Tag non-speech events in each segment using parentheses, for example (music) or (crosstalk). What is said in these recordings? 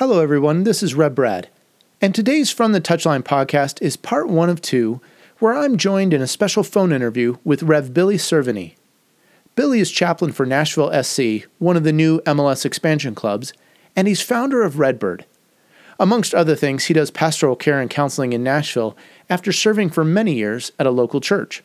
Hello, everyone. This is Rev Brad. And today's From the Touchline podcast is part one of two, where I'm joined in a special phone interview with Rev Billy Cerveny. Billy is chaplain for Nashville SC, one of the new MLS expansion clubs, and he's founder of Redbird. Amongst other things, he does pastoral care and counseling in Nashville after serving for many years at a local church.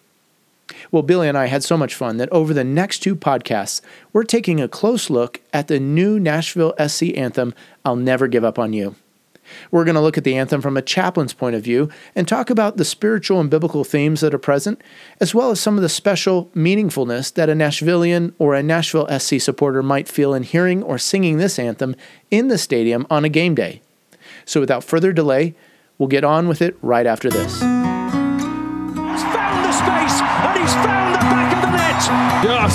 Well, Billy and I had so much fun that over the next two podcasts, we're taking a close look at the new Nashville SC anthem, I'll Never Give Up on You. We're going to look at the anthem from a chaplain's point of view and talk about the spiritual and biblical themes that are present, as well as some of the special meaningfulness that a Nashvilleian or a Nashville SC supporter might feel in hearing or singing this anthem in the stadium on a game day. So, without further delay, we'll get on with it right after this.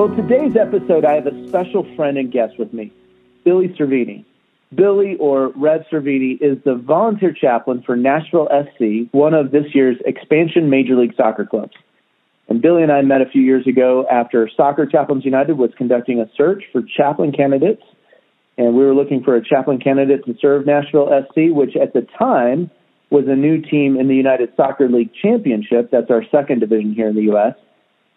Well, today's episode, I have a special friend and guest with me, Billy Cerveny. Billy, or Rev Cerveny, is the volunteer chaplain for Nashville SC, one of this year's expansion Major League Soccer clubs. And Billy and I met a few years ago after Soccer Chaplains United was conducting a search for chaplain candidates. And we were looking for a chaplain candidate to serve Nashville SC, which at the time was a new team in the United Soccer League Championship. That's our second division here in the U.S.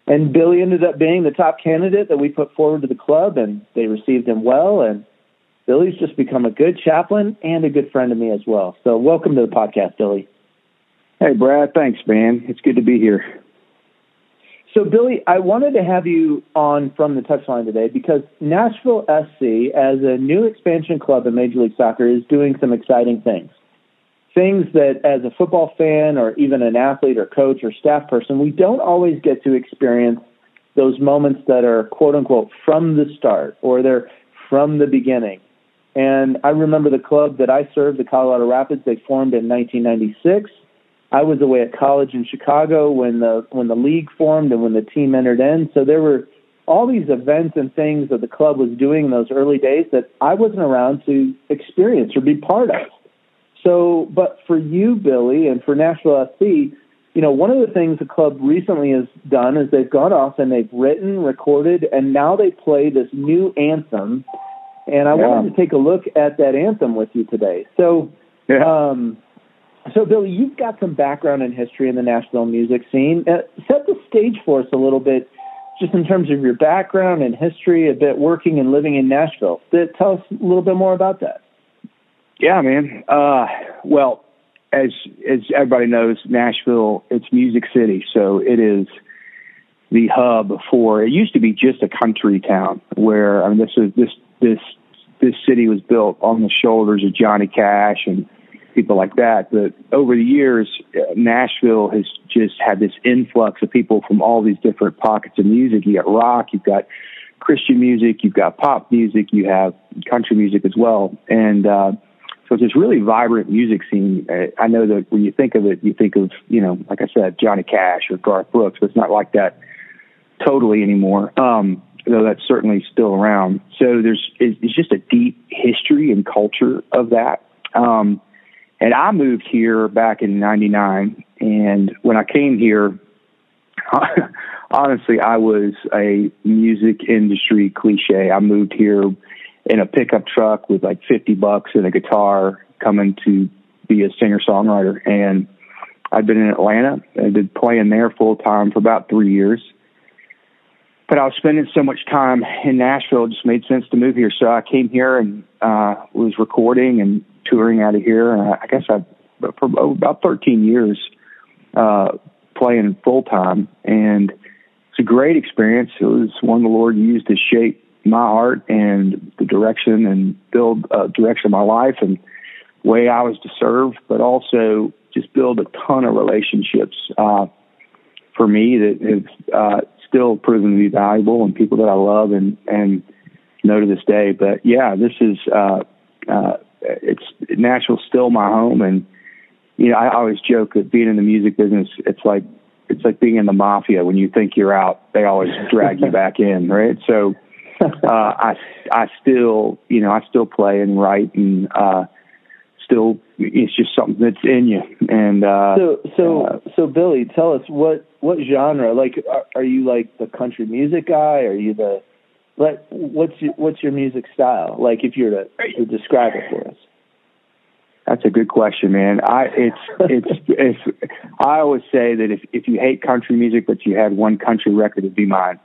And Billy ended up being the top candidate that we put forward to the club, and they received him well. And Billy's just become a good chaplain and a good friend to me as well. So, welcome to the podcast, Billy. Hey, Brad. Thanks, man. It's good to be here. So, Billy, I wanted to have you on from the touchline today because Nashville SC, as a new expansion club in Major League Soccer, is doing some exciting things things that as a football fan or even an athlete or coach or staff person, we don't always get to experience those moments that are quote unquote from the start or they're from the beginning. And I remember the club that I served, the Colorado Rapids, they formed in 1996. I was away at college in Chicago when the when the league formed and when the team entered in. So there were all these events and things that the club was doing in those early days that I wasn't around to experience or be part of. So, but for you, Billy, and for Nashville SC, you know, one of the things the club recently has done is they've gone off and they've written, recorded, and now they play this new anthem. And I yeah. wanted to take a look at that anthem with you today. So, yeah. um, so Billy, you've got some background and history in the Nashville music scene. Uh, set the stage for us a little bit, just in terms of your background and history, a bit working and living in Nashville. Tell us a little bit more about that. Yeah, man. Uh, well, as as everybody knows, Nashville it's Music City, so it is the hub for. It used to be just a country town where I mean this is this this this city was built on the shoulders of Johnny Cash and people like that. But over the years, uh, Nashville has just had this influx of people from all these different pockets of music. You got rock, you've got Christian music, you've got pop music, you have country music as well, and uh, so it's this really vibrant music scene. Uh, I know that when you think of it, you think of, you know, like I said, Johnny Cash or Garth Brooks, but it's not like that totally anymore. Um, though that's certainly still around. So there's, it's just a deep history and culture of that. Um, and I moved here back in 99. And when I came here, (laughs) honestly, I was a music industry cliche. I moved here in a pickup truck with like 50 bucks and a guitar coming to be a singer songwriter. And I'd been in Atlanta. I'd been playing there full time for about three years. But I was spending so much time in Nashville, it just made sense to move here. So I came here and uh, was recording and touring out of here. And I, I guess I, for about 13 years, uh, playing full time. And it's a great experience. It was one the Lord used to shape my art and the direction and build a direction of my life and way I was to serve, but also just build a ton of relationships uh, for me that have uh, still proven to be valuable and people that I love and and know to this day. But yeah, this is uh, uh, it's Nashville's still my home, and you know I always joke that being in the music business, it's like it's like being in the mafia. When you think you're out, they always drag you (laughs) back in, right? So (laughs) uh, I I still you know I still play and write and uh, still it's just something that's in you. And uh, so so uh, so Billy, tell us what what genre? Like, are, are you like the country music guy? Are you the like what's your, what's your music style? Like, if you were to, to describe it for us. That's a good question, man. I it's it's it's I always say that if if you hate country music but you had one country record, it'd be mine.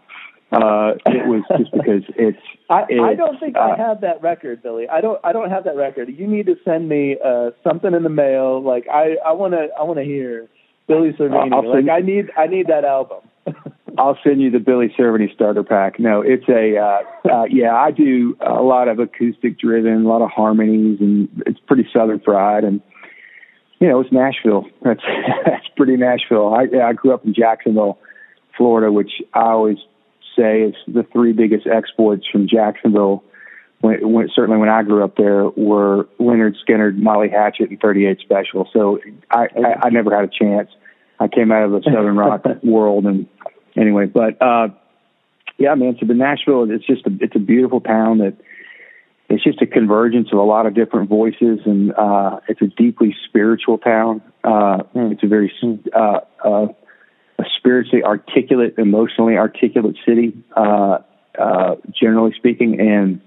Uh, it was just because (laughs) it's. I, it's, I don't think uh, I have that record, Billy. I don't. I don't have that record. You need to send me uh, something in the mail. Like I, I want to. I want to hear Billy Cerveny. I'll like I need. I need that album. (laughs) I'll send you the Billy Cerveny starter pack. No, it's a uh, uh, yeah. I do a lot of acoustic driven, a lot of harmonies, and it's pretty Southern fried. And you know, it's Nashville. That's (laughs) that's pretty Nashville. I I grew up in Jacksonville, Florida, which I always say is the three biggest exports from Jacksonville. When, when, certainly when I grew up there were Lynyrd Skynyrd, Molly Hatchet, and 38 Special. So I, I, I never had a chance. I came out of the Southern (laughs) rock world, and anyway, but uh, yeah, man. So the Nashville, it's just a, it's a beautiful town that it's just a convergence of a lot of different voices, and uh, it's a deeply spiritual town. Uh, It's a very uh, uh, a spiritually articulate, emotionally articulate city, uh, uh, generally speaking, and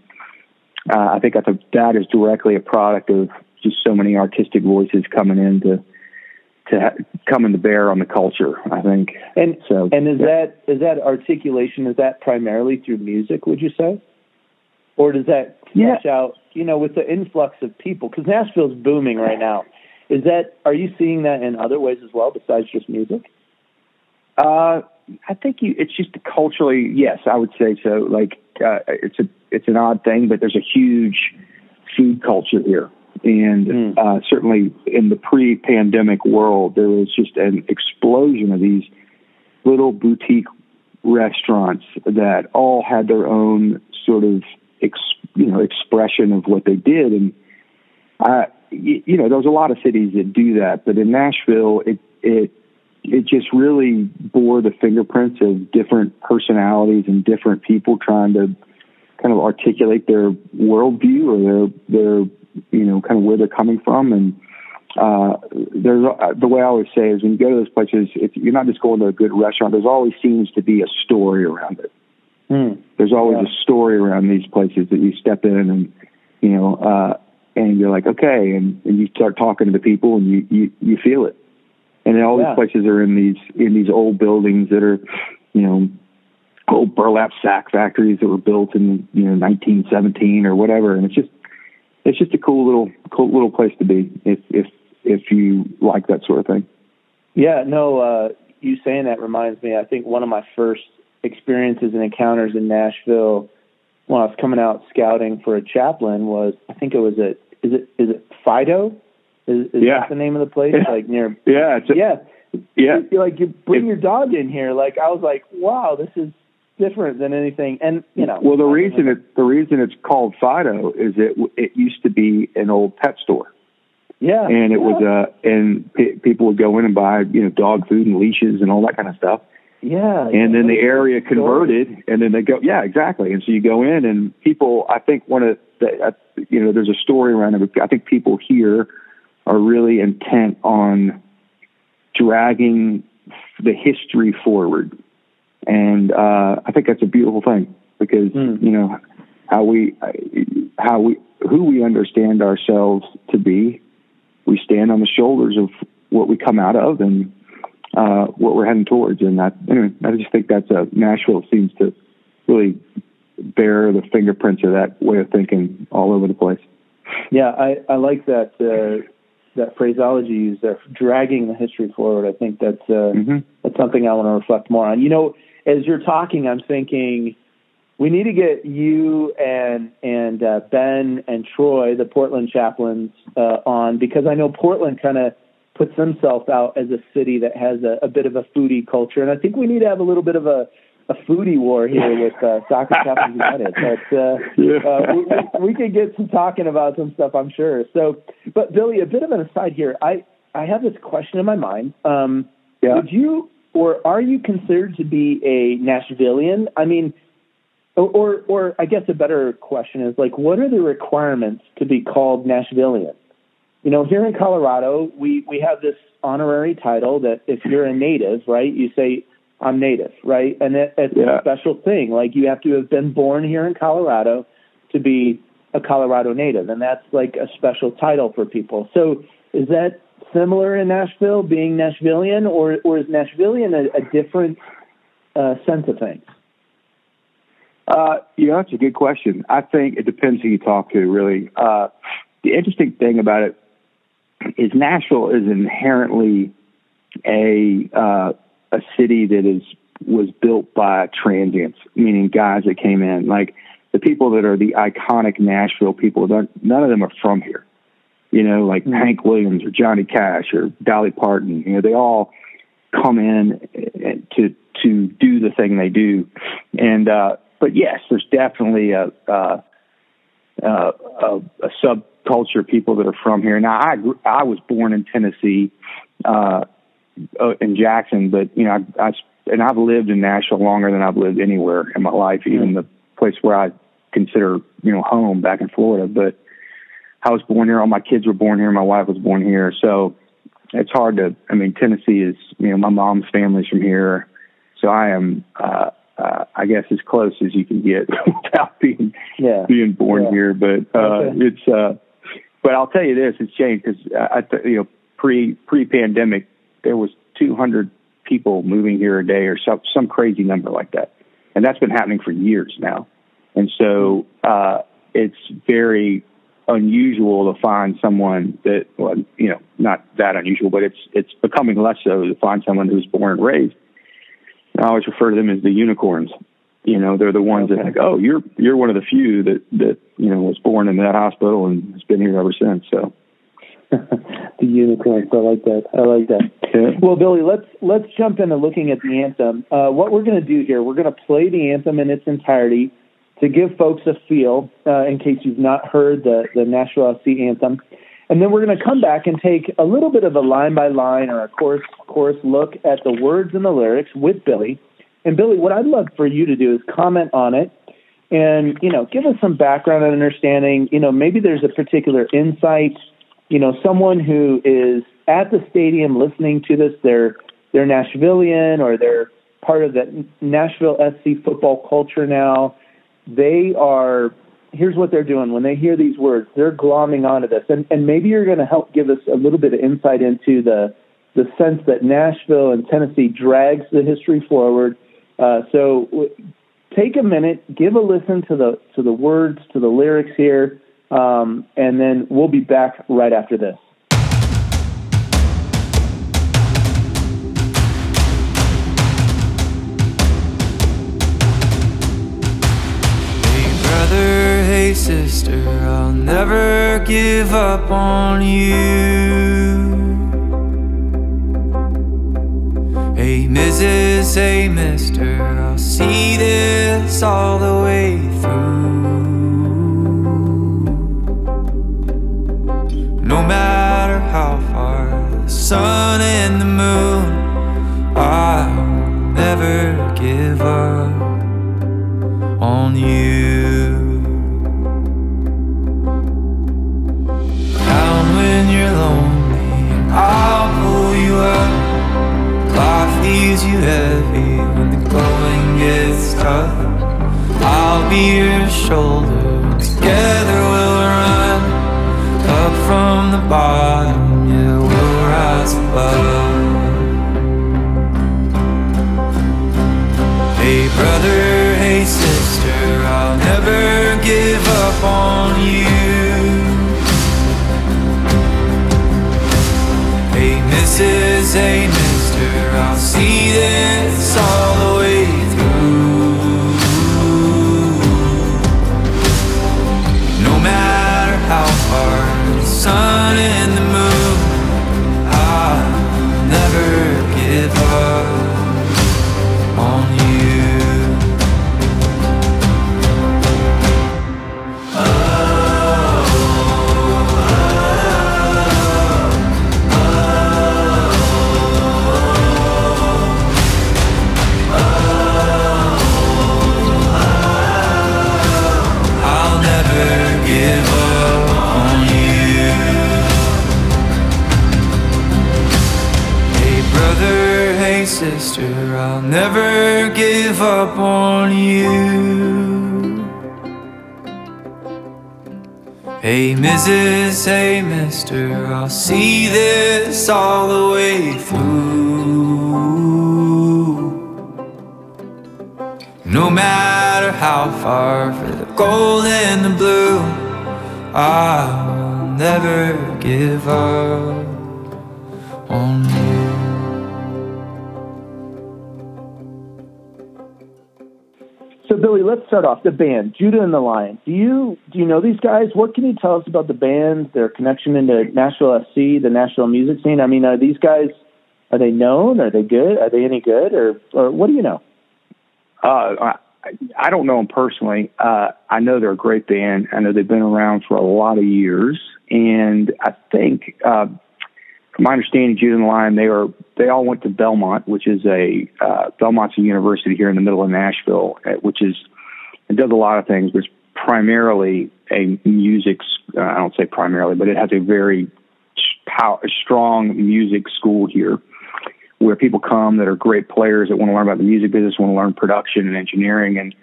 uh, I think that's a, that is directly a product of just so many artistic voices coming in to to ha- coming to bear on the culture. I think, And so. and is yeah. that is that articulation? Is that primarily through music? Would you say, or does that Yeah. flesh out? You know, with the influx of people, because Nashville's booming right now. Is that? Are you seeing that in other ways as well besides just music? Uh, I think you, it's just culturally, yes, I would say so. Like, uh, it's a, it's an odd thing, but there's a huge food culture here. And, Mm. uh, certainly in the pre-pandemic world, there was just an explosion of these little boutique restaurants that all had their own sort of, ex, you know, expression of what they did. And, uh, you, you know, there's a lot of cities that do that, but in Nashville, it, it, it just really bore the fingerprints of different personalities and different people trying to kind of articulate their worldview or their their you know kind of where they're coming from and uh there's uh, the way I always say is when you go to those places if you're not just going to a good restaurant there's always seems to be a story around it Hmm. there's always Yeah. a story around these places that you step in and you know uh and you're like okay and, and you start talking to the people and you you, you feel it and all Yeah. these places are in these in these old buildings that are you know old burlap sack factories that were built in you know 1917 or whatever and it's just it's just a cool little cool little place to be if if if you like that sort of thing Yeah, no, uh, you saying that reminds me. I think one of my first experiences and encounters in Nashville when I was coming out scouting for a chaplain was I think it was at is it is it Fido? Is, is Yeah. that the name of the place? Yeah. Like near yeah it's a, yeah. yeah You- like you bring It- your dog in here. Like I was like, wow, this is different than anything. And you know, well the reason it the reason it's called Fido is it it used to be an old pet store yeah, and it yeah, was uh and p- people would go in and buy you know dog food and leashes and all that kind of stuff yeah, and then the yeah. area Story. converted and then they go yeah exactly and so you go in and people i think one of the uh, you know there's a story around it i think people here are really intent on dragging the history forward and uh i think that's a beautiful thing because Hmm. you know how we how we who we understand ourselves to be we stand on the shoulders of what we come out of and uh, what we're heading towards. And that, anyway, I just think that's a Nashville seems to really bear the fingerprints of that way of thinking all over the place. Yeah, I, I like that uh, that phraseology you used there, dragging the history forward. I think that's uh, hmm that's something I want to reflect more on. You know, as you're talking, I'm thinking we need to get you and and uh, Ben and Troy, the Portland chaplains, uh, on because I know Portland kind of puts themselves out as a city that has a, a bit of a foodie culture, and I think we need to have a little bit of a a foodie war here with uh, Soccer Chaplains United, but uh, yeah. uh, we, we could get some talking about some stuff, I'm sure. So, but Billy, a bit of an aside here. I I have this question in my mind. Um, yeah. Would you or are you considered to be a Nashvilleian? I mean, or, or, or I guess a better question is like, what are the requirements to be called Nashvilleian? You know, here in Colorado, we we have this honorary title that if you're a native, right, you say I'm native, right, and it, it's yeah. a special thing. Like you have to have been born here in Colorado to be a Colorado native, and that's like a special title for people. So, is that similar in Nashville, being Nashvilleian, or or is Nashvilleian a, a different uh, sense of things? Uh, you know, that's a good question. I think it depends who you talk to, really. Uh, the interesting thing about it is Nashville is inherently a uh, a city that is was built by transients, meaning guys that came in. Like the people that are the iconic Nashville people, none of them are from here you know, like mm-hmm. Hank Williams or Johnny Cash or Dolly Parton. You know, they all come in to to do the thing they do. And uh, but yes, there's definitely a a, a, a subculture of people that are from here. Now, I I was born in Tennessee, uh, uh, in Jackson, but you know, I, I and I've lived in Nashville longer than I've lived anywhere in my life, even mm-hmm. the place where I consider you know home back in Florida, but I was born here. All my kids were born here. My wife was born here. So it's hard to. I mean, Tennessee is. You know, my mom's family's from here, so I am. Uh, uh, I guess as close as you can get (laughs) without being yeah. being born yeah. here. But uh, okay. it's. Uh, but I'll tell you this: it's changed because I, th- you know, pre pre pandemic, there was 200 people moving here a day or some some crazy number like that, and that's been happening for years now. And so uh, it's very unusual to find someone that, well, you know, not that unusual, but it's it's becoming less so to find someone who's born and raised. I always refer to them as the unicorns. You know, they're the ones okay. that like, oh, you're you're one of the few that that you know was born in that hospital and has been here ever since. So. (laughs) the unicorns, I like that. I like that. Yeah. Well, Billy, let's let's jump into looking at the anthem. Uh, what we're going to do here, we're going to play the anthem in its entirety to give folks a feel uh, in case you've not heard the, the Nashville SC anthem. And then we're going to come back and take a little bit of a line by line or a course course look at the words and the lyrics with Billy. And Billy, what I'd love for you to do is comment on it and, you know, give us some background and understanding. You know, maybe there's a particular insight, you know, someone who is at the stadium listening to this, they're they're Nashvilleian or they're part of the Nashville SC football culture now they are here's what they're doing. When they hear these words they're glomming onto this. And, and maybe you're going to help give us a little bit of insight into the the sense that nashville and tennessee drags the history forward. Uh, so w- take a minute give a listen to the to the words to the lyrics here um, and then we'll be back right after this Hey brother, hey sister, I'll never give up on you. Hey, Mrs., hey, Mister, I'll see this all the way through. Sun and the moon, I'll never give up on you. Down when you're lonely, I'll pull you up. Life leaves you heavy when the going gets tough. I'll be your shoulder. Together we'll run up from the bottom. We'll rise let's start off the band, Judah and the Lion. Do you do you know these guys? What can you tell us about the band, their connection into Nashville SC, the Nashville music scene? I mean, are these guys are they known? Are they good? Are they any good? Or or what do you know? Uh, I, I don't know them personally. Uh, I know they're a great band. I know they've been around for a lot of years, and I think, uh, from my understanding, Judah and the Lion, they are they all went to Belmont, which is a uh, Belmont's a university here in the middle of Nashville, which is it does a lot of things, but it's primarily a music. Uh, I don't say primarily, but it has a very power, strong music school here where people come that are great players that want to learn about the music business, want to learn production and engineering, and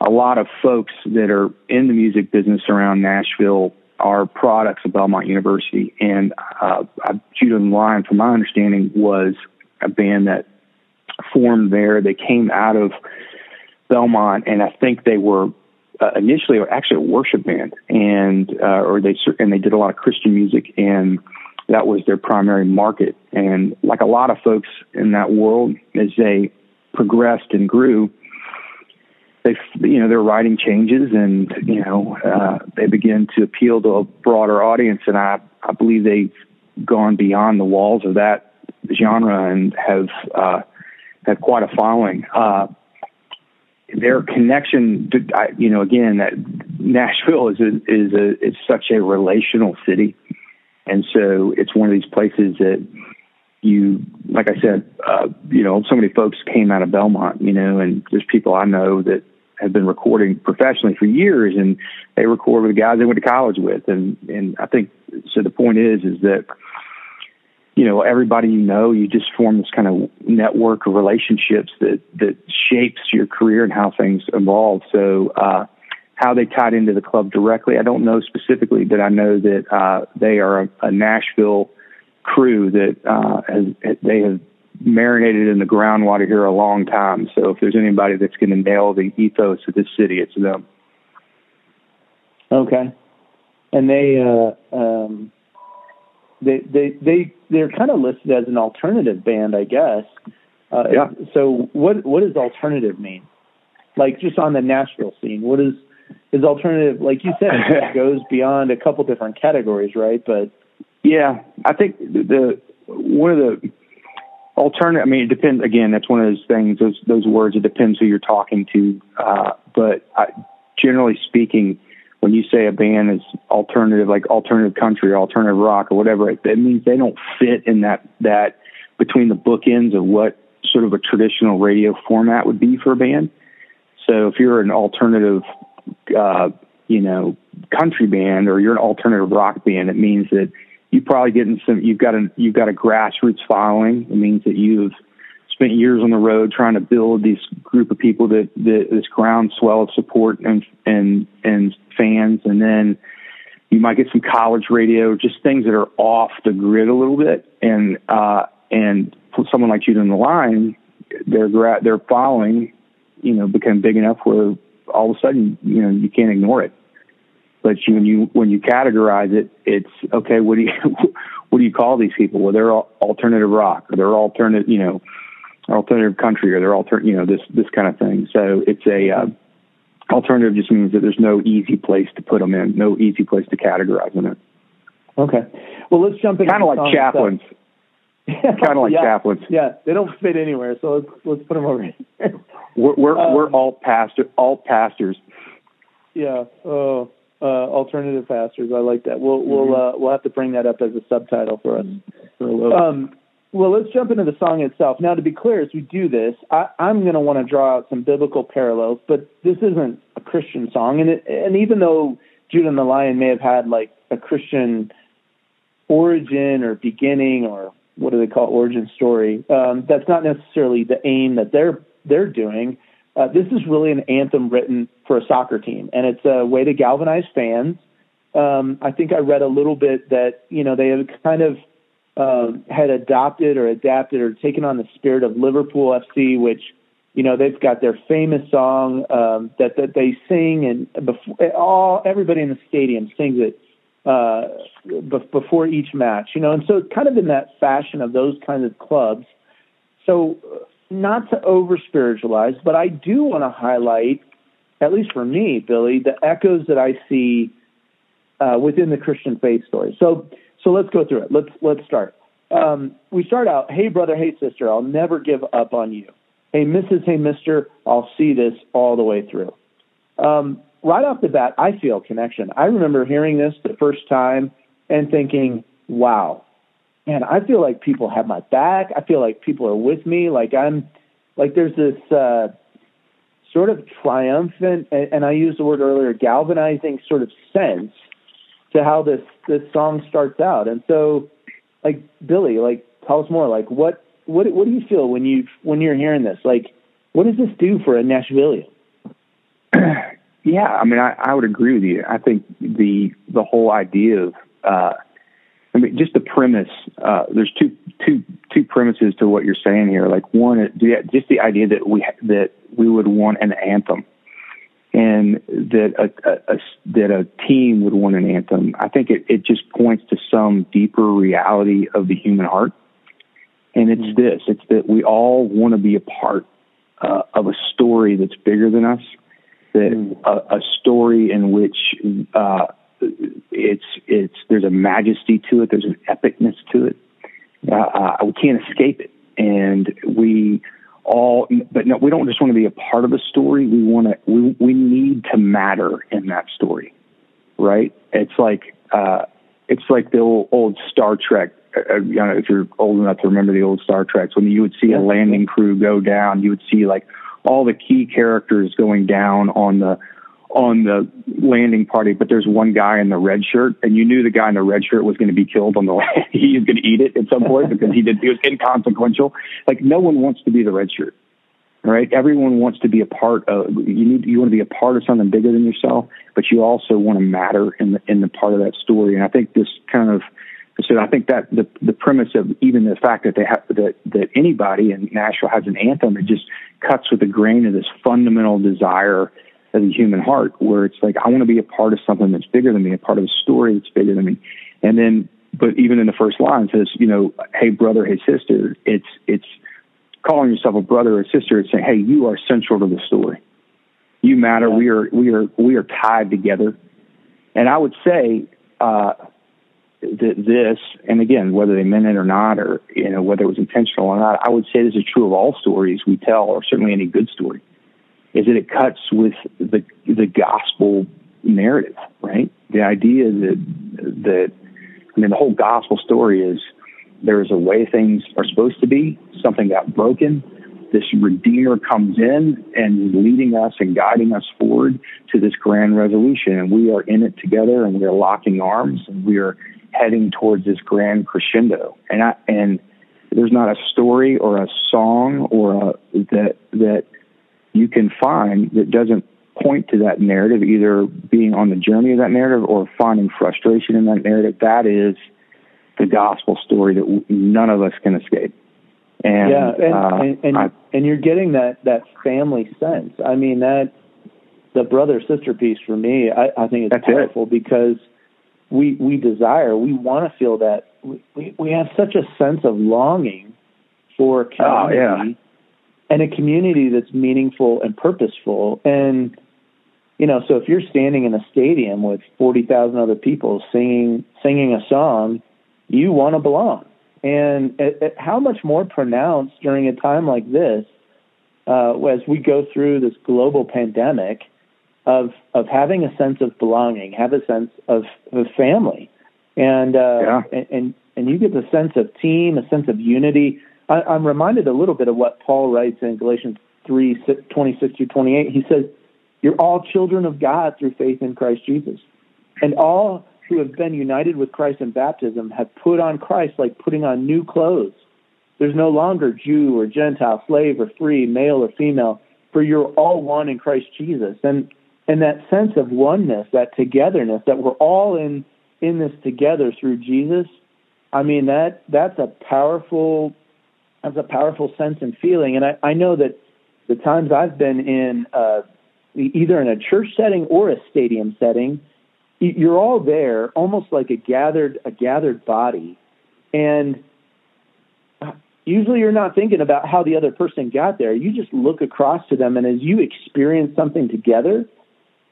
a lot of folks that are in the music business around Nashville are products of Belmont University. And uh, Judah Lion, from my understanding, was a band that formed there. They came out of Belmont, and I think they were uh, initially actually a worship band, and uh, or they and they did a lot of Christian music and that was their primary market. And like a lot of folks in that world, as they progressed and grew, they, you know, their writing changes and, you know, uh, they begin to appeal to a broader audience. And I, I believe they've gone beyond the walls of that genre and have, uh, have quite a following. Uh, their connection, to, you know, again, that Nashville is a, is a, is such a relational city and so it's one of these places that you, like I said, uh, you know, so many folks came out of Belmont, you know, and there's people I know that have been recording professionally for years and they record with the guys they went to college with. And, and I think, so the point is, is that, you know, everybody you know, you just form this kind of network of relationships that, that shapes your career and how things evolve. So, uh, how they tied into the club directly, I don't know specifically, but I know that uh, they are a, a Nashville crew that uh, has, they have marinated in the groundwater here a long time. So if there's anybody that's going to nail the ethos of this city, it's them. Okay, and they uh, um, they they they they're kind of listed as an alternative band, I guess. Uh, yeah. So what what does alternative mean? Like just on the Nashville scene, what is is alternative like you said it (laughs) goes beyond a couple different categories right but yeah i think the one of the alternative i mean it depends again that's one of those things those those words it depends who you're talking to uh, but I, generally speaking when you say a band is alternative like alternative country or alternative rock or whatever it, it means they don't fit in that that between the bookends of what sort of a traditional radio format would be for a band so if you're an alternative uh, you know, country band or you're an alternative rock band, it means that you probably getting some. You've got a you've got a grassroots following. It means that you've spent years on the road trying to build this group of people that, that this groundswell of support and and and fans, and then you might get some college radio, just things that are off the grid a little bit, and uh, and someone like Judah and the Lion, their their following, you know, become big enough where all of a sudden, you know, you can't ignore it. But you, when you when you categorize it, it's okay. What do you (laughs) what do you call these people? Well, they're alternative rock, or they're alternative, you know, alternative country, or they're alter, you know, this this kind of thing. So it's a uh, alternative just means that there's no easy place to put them in, no easy place to categorize them in. Okay. Well, let's jump in. Kind of like chaplains. (laughs) kind of like yeah, chaplains. Yeah, they don't fit anywhere, so let's let's put them over here. (laughs) we're we're, um, we're all pastor all pastors. Yeah. Oh, uh, alternative pastors. I like that. We'll mm-hmm. we'll uh, we'll have to bring that up as a subtitle for us. Um, well, let's jump into the song itself. Now, to be clear, as we do this, I, I'm going to want to draw out some biblical parallels, but this isn't a Christian song, and it, and even though Judah and the Lion may have had like a Christian origin or beginning or what do they call it, origin story. Um, that's not necessarily the aim that they're they're doing. Uh, this is really an anthem written for a soccer team, and it's a way to galvanize fans. Um, I think I read a little bit that you know they have kind of um, had adopted or adapted or taken on the spirit of Liverpool FC, which you know they've got their famous song um, that that they sing, and before, all everybody in the stadium sings it uh, before each match. You know, and so it's kind of in that fashion of those kinds of clubs. So not to over spiritualize, but I do want to highlight, at least for me, Billy, the echoes that I see uh, within the Christian faith story. So, so let's go through it. Let's let's start. Um, we start out, hey brother, hey sister, I'll never give up on you. Hey Mrs., hey Mister, I'll see this all the way through. Um, right off the bat, I feel connection. I remember hearing this the first time and thinking, wow, man, I feel like people have my back. I feel like people are with me. Like I'm, like there's this uh, sort of triumphant, and, and I used the word earlier, galvanizing sort of sense to how this this song starts out. And so, like Billy, like tell us more. Like what what what do you feel when you when you're hearing this? Like what does this do for a Nashvilleian? (clears throat) yeah, I mean, I, I would agree with you. I think the the whole idea of uh, I mean, just the premise. Uh, there's two two two premises to what you're saying here. Like one, just the idea that we that we would want an anthem, and that a, a, a that a team would want an anthem. I think it it just points to some deeper reality of the human heart, and it's mm-hmm. this: it's that we all want to be a part uh, of a story that's bigger than us. That mm-hmm. a, a story in which uh, it's it's there's a majesty to it. There's an epicness to it. Uh, uh, we can't escape it, and we all. But no, we don't just want to be a part of a story. We want to. We we need to matter in that story, right? It's like uh, it's like the old, old Star Trek. Uh, uh you know, if you're old enough to remember the old Star Treks, when you would see a landing crew go down, you would see like all the key characters going down on the on the landing party, but there's one guy in the red shirt, and you knew the guy in the red shirt was going to be killed on the (laughs) land. he was going to eat it at some point because he did. He was inconsequential. Like no one wants to be the red shirt, right? Everyone wants to be a part of. You need. You want to be a part of something bigger than yourself, but you also want to matter in the in the part of that story. And I think this kind of. So I think that the the premise of even the fact that they have that that anybody in Nashville has an anthem, it just cuts with the grain of this fundamental desire the human heart where it's like I want to be a part of something that's bigger than me, a part of a story that's bigger than me. And then but even in the first line says, you know, hey brother, hey sister, it's it's calling yourself a brother or sister, it's saying, Hey, you are central to the story. You matter, yeah. we are we are we are tied together. And I would say uh that this, and again, whether they meant it or not, or you know whether it was intentional or not, I would say this is true of all stories we tell, or certainly any good story is that it cuts with the the gospel narrative, right? The idea that that I mean the whole gospel story is there is a way things are supposed to be. Something got broken. This Redeemer comes in and is leading us and guiding us forward to this grand resolution, and we are in it together, and we are locking arms, and we are heading towards this grand crescendo. And I, and there's not a story or a song or a, that that you can find that doesn't point to that narrative, either being on the journey of that narrative or finding frustration in that narrative, that is the gospel story that none of us can escape. And, yeah, and uh, and, and, I, and you're getting that that family sense. I mean that the brother sister piece for me, I, I think it's powerful it. because we we desire, we want to feel that we, we have such a sense of longing for community. Oh, yeah and a community that's meaningful and purposeful. And you know, so if you're standing in a stadium with forty thousand other people singing singing a song, you want to belong. And it, it, how much more pronounced during a time like this, uh, as we go through this global pandemic, of of having a sense of belonging, have a sense of, of family, and, uh, yeah. and and and you get the sense of team, a sense of unity. I, am reminded a little bit of what Paul writes in Galatians 3 26 through 28. He says, You're all children of God through faith in Christ Jesus. And all who have been united with Christ in baptism have put on Christ like putting on new clothes. There's no longer Jew or Gentile, slave or free, male or female, for you're all one in Christ Jesus. And and that sense of oneness, that togetherness, that we're all in in this together through Jesus. I mean that that's a powerful that's a powerful sense and feeling. And I, I know that the times I've been in uh, either in a church setting or a stadium setting, you're all there, almost like a gathered a gathered body, and usually you're not thinking about how the other person got there. You just look across to them, and as you experience something together,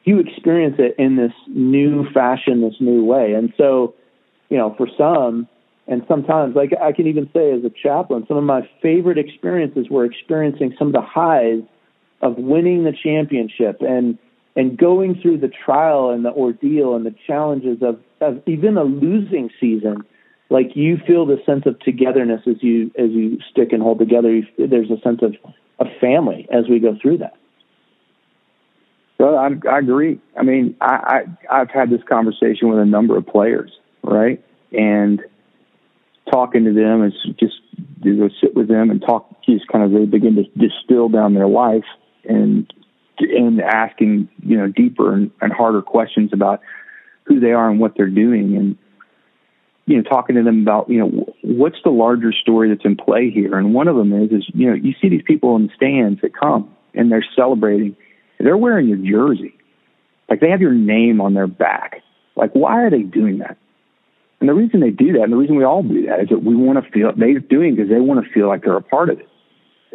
you experience it in this new fashion, this new way. And so, you know, for some, and sometimes, like I can even say as a chaplain, some of my favorite experiences were experiencing some of the highs of winning the championship and and going through the trial and the ordeal and the challenges of, of even a losing season. Like you feel the sense of togetherness as you as you stick and hold together. You, there's a sense of of family as we go through that. Well I, I agree. I mean I, I i've had this conversation with a number of players right? And talking to them is just you go sit with them and talk just kind of they begin to distill down their life and and asking you know deeper and, and harder questions about who they are and what they're doing. And you know talking to them about you know what's the larger story that's in play here? And one of them is is you know you see these people in the stands that come and they're celebrating. They're wearing your jersey. Like they have your name on their back. Like why are they doing that and the reason they do that and the reason we all do that is that we want to feel they're doing because they want to feel like they're a part of it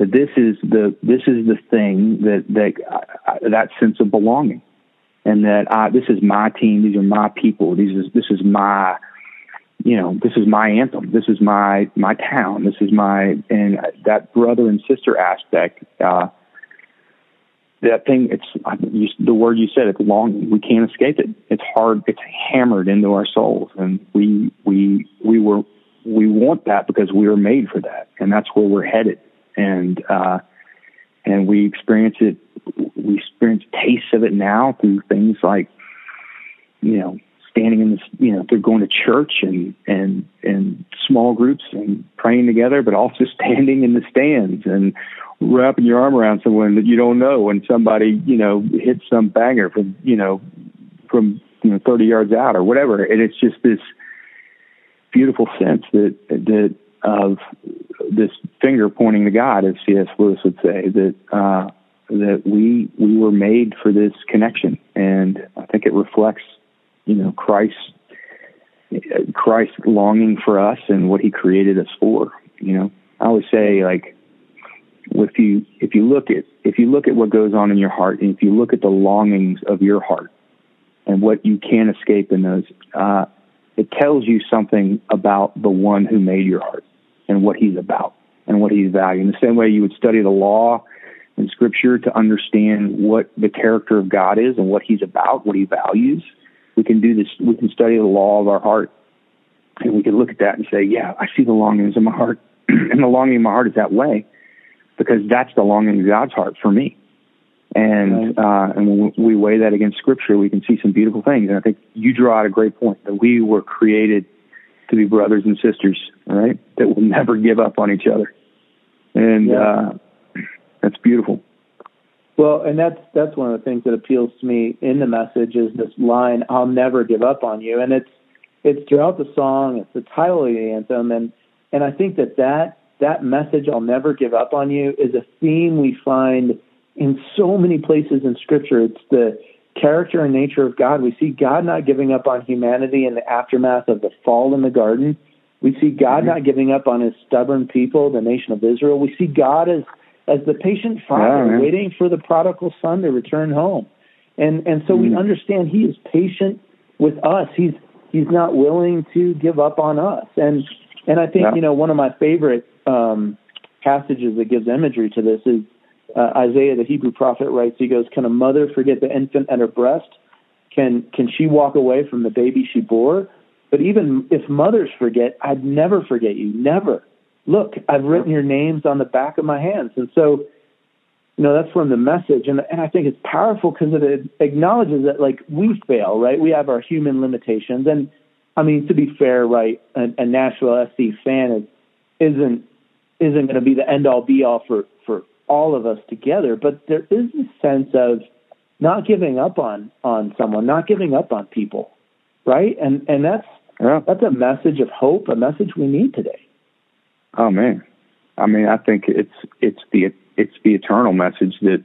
that this is the this is the thing that that uh, that sense of belonging, and that uh, this is my team. These are my people. These is this is my you know this is my anthem. This is my my town. This is my and that brother and sister aspect. Uh, that thing it's you, the word you said it's longing we can't escape it it's hard it's hammered into our souls and we we we were we want that because we were made for that and that's where we're headed and uh, and we experience it. We experience tastes of it now through things like, you know, standing in this, you know, they're going to church and and and small groups and praying together, but also (laughs) standing in the stands and wrapping your arm around someone that you don't know when somebody, you know, hits some banger from, you know, from you know 30 yards out or whatever. And it's just this beautiful sense that that of this finger pointing to God, as C.S. Lewis would say, that uh, that we we were made for this connection, and I think it reflects, you know, Christ Christ longing for us and what He created us for. You know, I always say like, if you if you look at if you look at what goes on in your heart, and if you look at the longings of your heart, and what you can't escape in those, uh, it tells you something about the one who made your heart and what he's about and what he's. In the same way you would study the law and scripture to understand what the character of God is and what he's about, what he values. We can do this, we can study the law of our heart and we can look at that and say, yeah, I see the longings in my heart. (clears throat) and the longing in my heart is that way because that's the longing of God's heart for me. And right. uh, and when we weigh that against Scripture, we can see some beautiful things. And I think you draw out a great point that we were created to be brothers and sisters, right? That will never give up on each other, and yeah. uh, that's beautiful. Well, and that's that's one of the things that appeals to me in the message is this line, "I'll never give up on you," and it's it's throughout the song. It's the title of the anthem, and and I think that that that message, "I'll never give up on you," is a theme we find in so many places in Scripture. It's the character and nature of God. We see God not giving up on humanity in the aftermath of the fall in the garden. We see God mm-hmm. not giving up on his stubborn people, the nation of Israel. We see God as as the patient father yeah, waiting for the prodigal son to return home. And and so mm-hmm. we understand he is patient with us. He's he's not willing to give up on us. And and I think, yeah. you know, one of my favorite um passages that gives imagery to this is uh, Isaiah, the Hebrew prophet, writes, he goes, Can a mother forget the infant at her breast? Can, can she walk away from the baby she bore? But even if mothers forget, I'd never forget you. Never. Look, I've written your names on the back of my hands. And so you know that's from the message and and I think it's powerful because it acknowledges that like we fail right we have our human limitations and I mean to be fair right a, a Nashville SC fan is isn't isn't going to be the end all be all for for all of us together but there is a sense of not giving up on on someone not giving up on people right and and that's Yeah. that's a message of hope a message we need today Oh man, I mean, I think it's it's the it's the eternal message that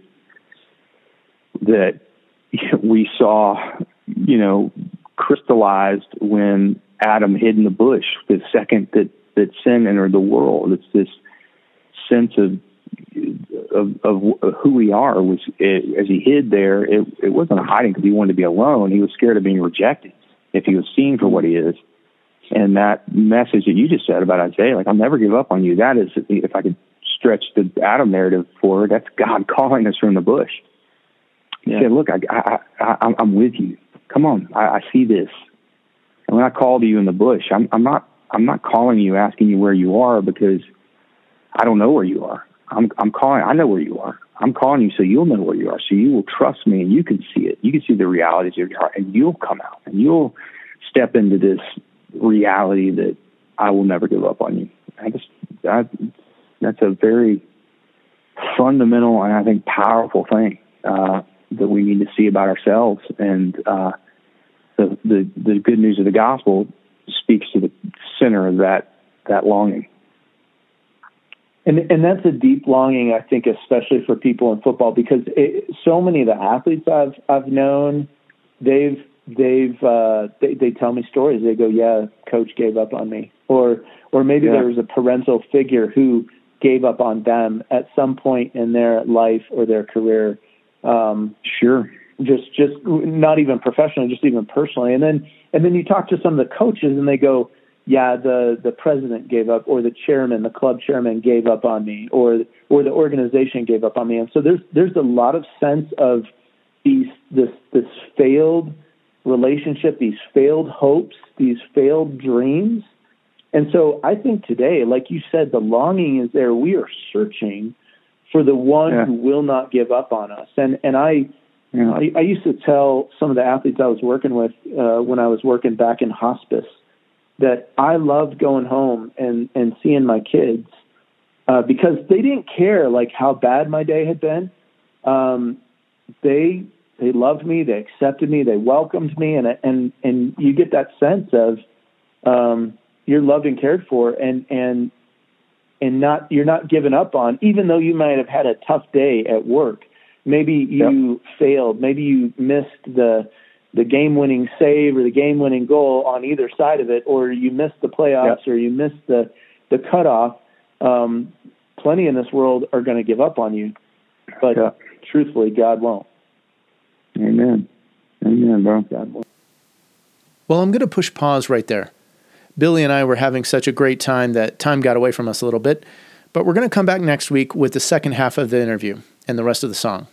that (laughs) we saw, you know, crystallized when Adam hid in the bush. The second that that sin entered the world, it's this sense of of, of who we are was it, eh, as he hid there. It, it wasn't a hiding because he wanted to be alone. He was scared of being rejected if he was seen for what he is. And that message that you just said about Isaiah, like I'll never give up on you. That is, if I could stretch the Adam narrative forward, that's God (laughs) calling us from the bush. He Yeah. said, "Look, I, I, I, I'm- I'm with you. Come on, I, I see this. And when I call to you in the bush, I'm, I'm not, I'm not calling you, asking you where you are because I don't know where you are. I'm, I'm calling. I know where you are. I'm calling you so you'll know where you are, so you will trust me and you can see it. You can see the realities of your heart, and you'll come out and you'll step into this reality that I will never give up on you. I just, that's a very fundamental and I think powerful thing uh, that we need to see about ourselves. And uh, the, the the good news of the gospel speaks to the center of that that longing. And and that's a deep longing, I think, especially for people in football, because it, so many of the athletes I've I've known, they've they've uh, they they tell me stories. They go, "Yeah, coach gave up on me," or or maybe Yeah. there was a parental figure who gave up on them at some point in their life or their career. Um, Sure. just just not even professionally, just even personally. And then and then you talk to some of the coaches and they go, yeah, the the president gave up, or the chairman, the club chairman gave up on me, or or the organization gave up on me. And so there's there's a lot of sense of these this this failed relationship, these failed hopes, these failed dreams. And so I think today, like you said, the longing is there. We are searching for the one Yeah. who will not give up on us. And and I Yeah. I, I used to tell some of the athletes I was working with uh, when I was working back in hospice that I loved going home and and seeing my kids uh, because they didn't care like how bad my day had been. Um, they they loved me, they accepted me, they welcomed me, and and and you get that sense of um, you're loved and cared for, and and and not you're not given up on, even though you might have had a tough day at work. Maybe you failed. Maybe you missed the the game winning save or the game winning goal on either side of it, or you missed the playoffs or you missed the the cutoff. Um, plenty in this world are going to give up on you, but Yeah. truthfully, God won't. Amen. Amen, bro. God won't. Well, I'm going to push pause right there. Billy and I were having such a great time that time got away from us a little bit, but we're going to come back next week with the second half of the interview and the rest of the song.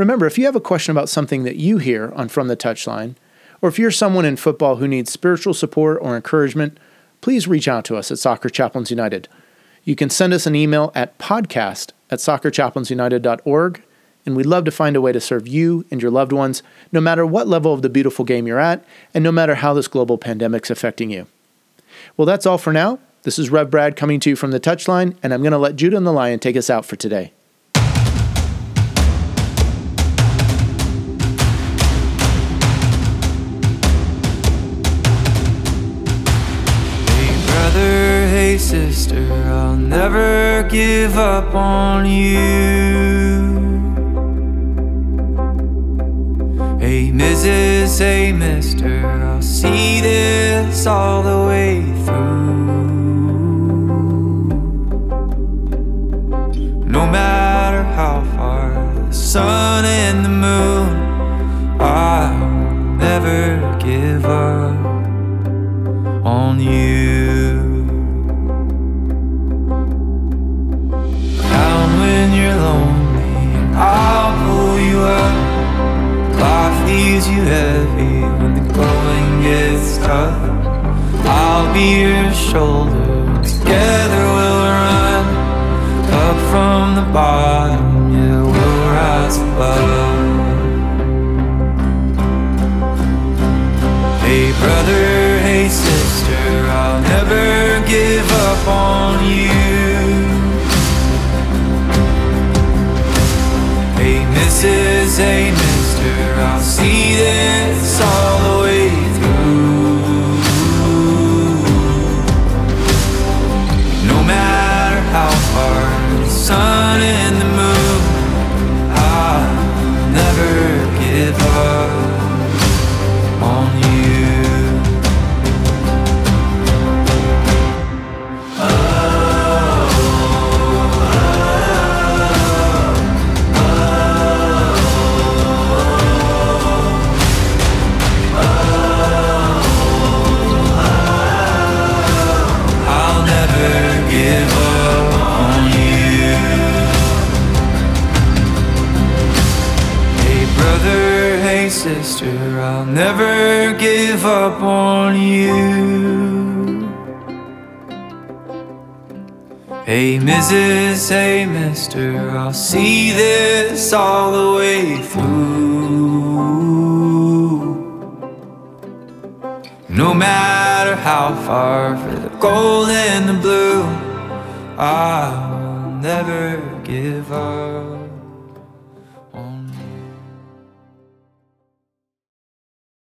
Remember, if you have a question about something that you hear on From the Touchline, or if you're someone in football who needs spiritual support or encouragement, please reach out to us at Soccer Chaplains United. You can send us an email at podcast at soccerchaplainsunited.org, and we'd love to find a way to serve you and your loved ones, no matter what level of the beautiful game you're at, and no matter how this global pandemic's affecting you. Well, that's all for now. This is Rev Brad coming to you from the touchline, and I'm going to let Judah and the Lion take us out for today. Sister, I'll never give up on you. Hey Mrs., hey mister, I'll see this all the way I'll see this all the way through. No matter how far for the gold and the blue. I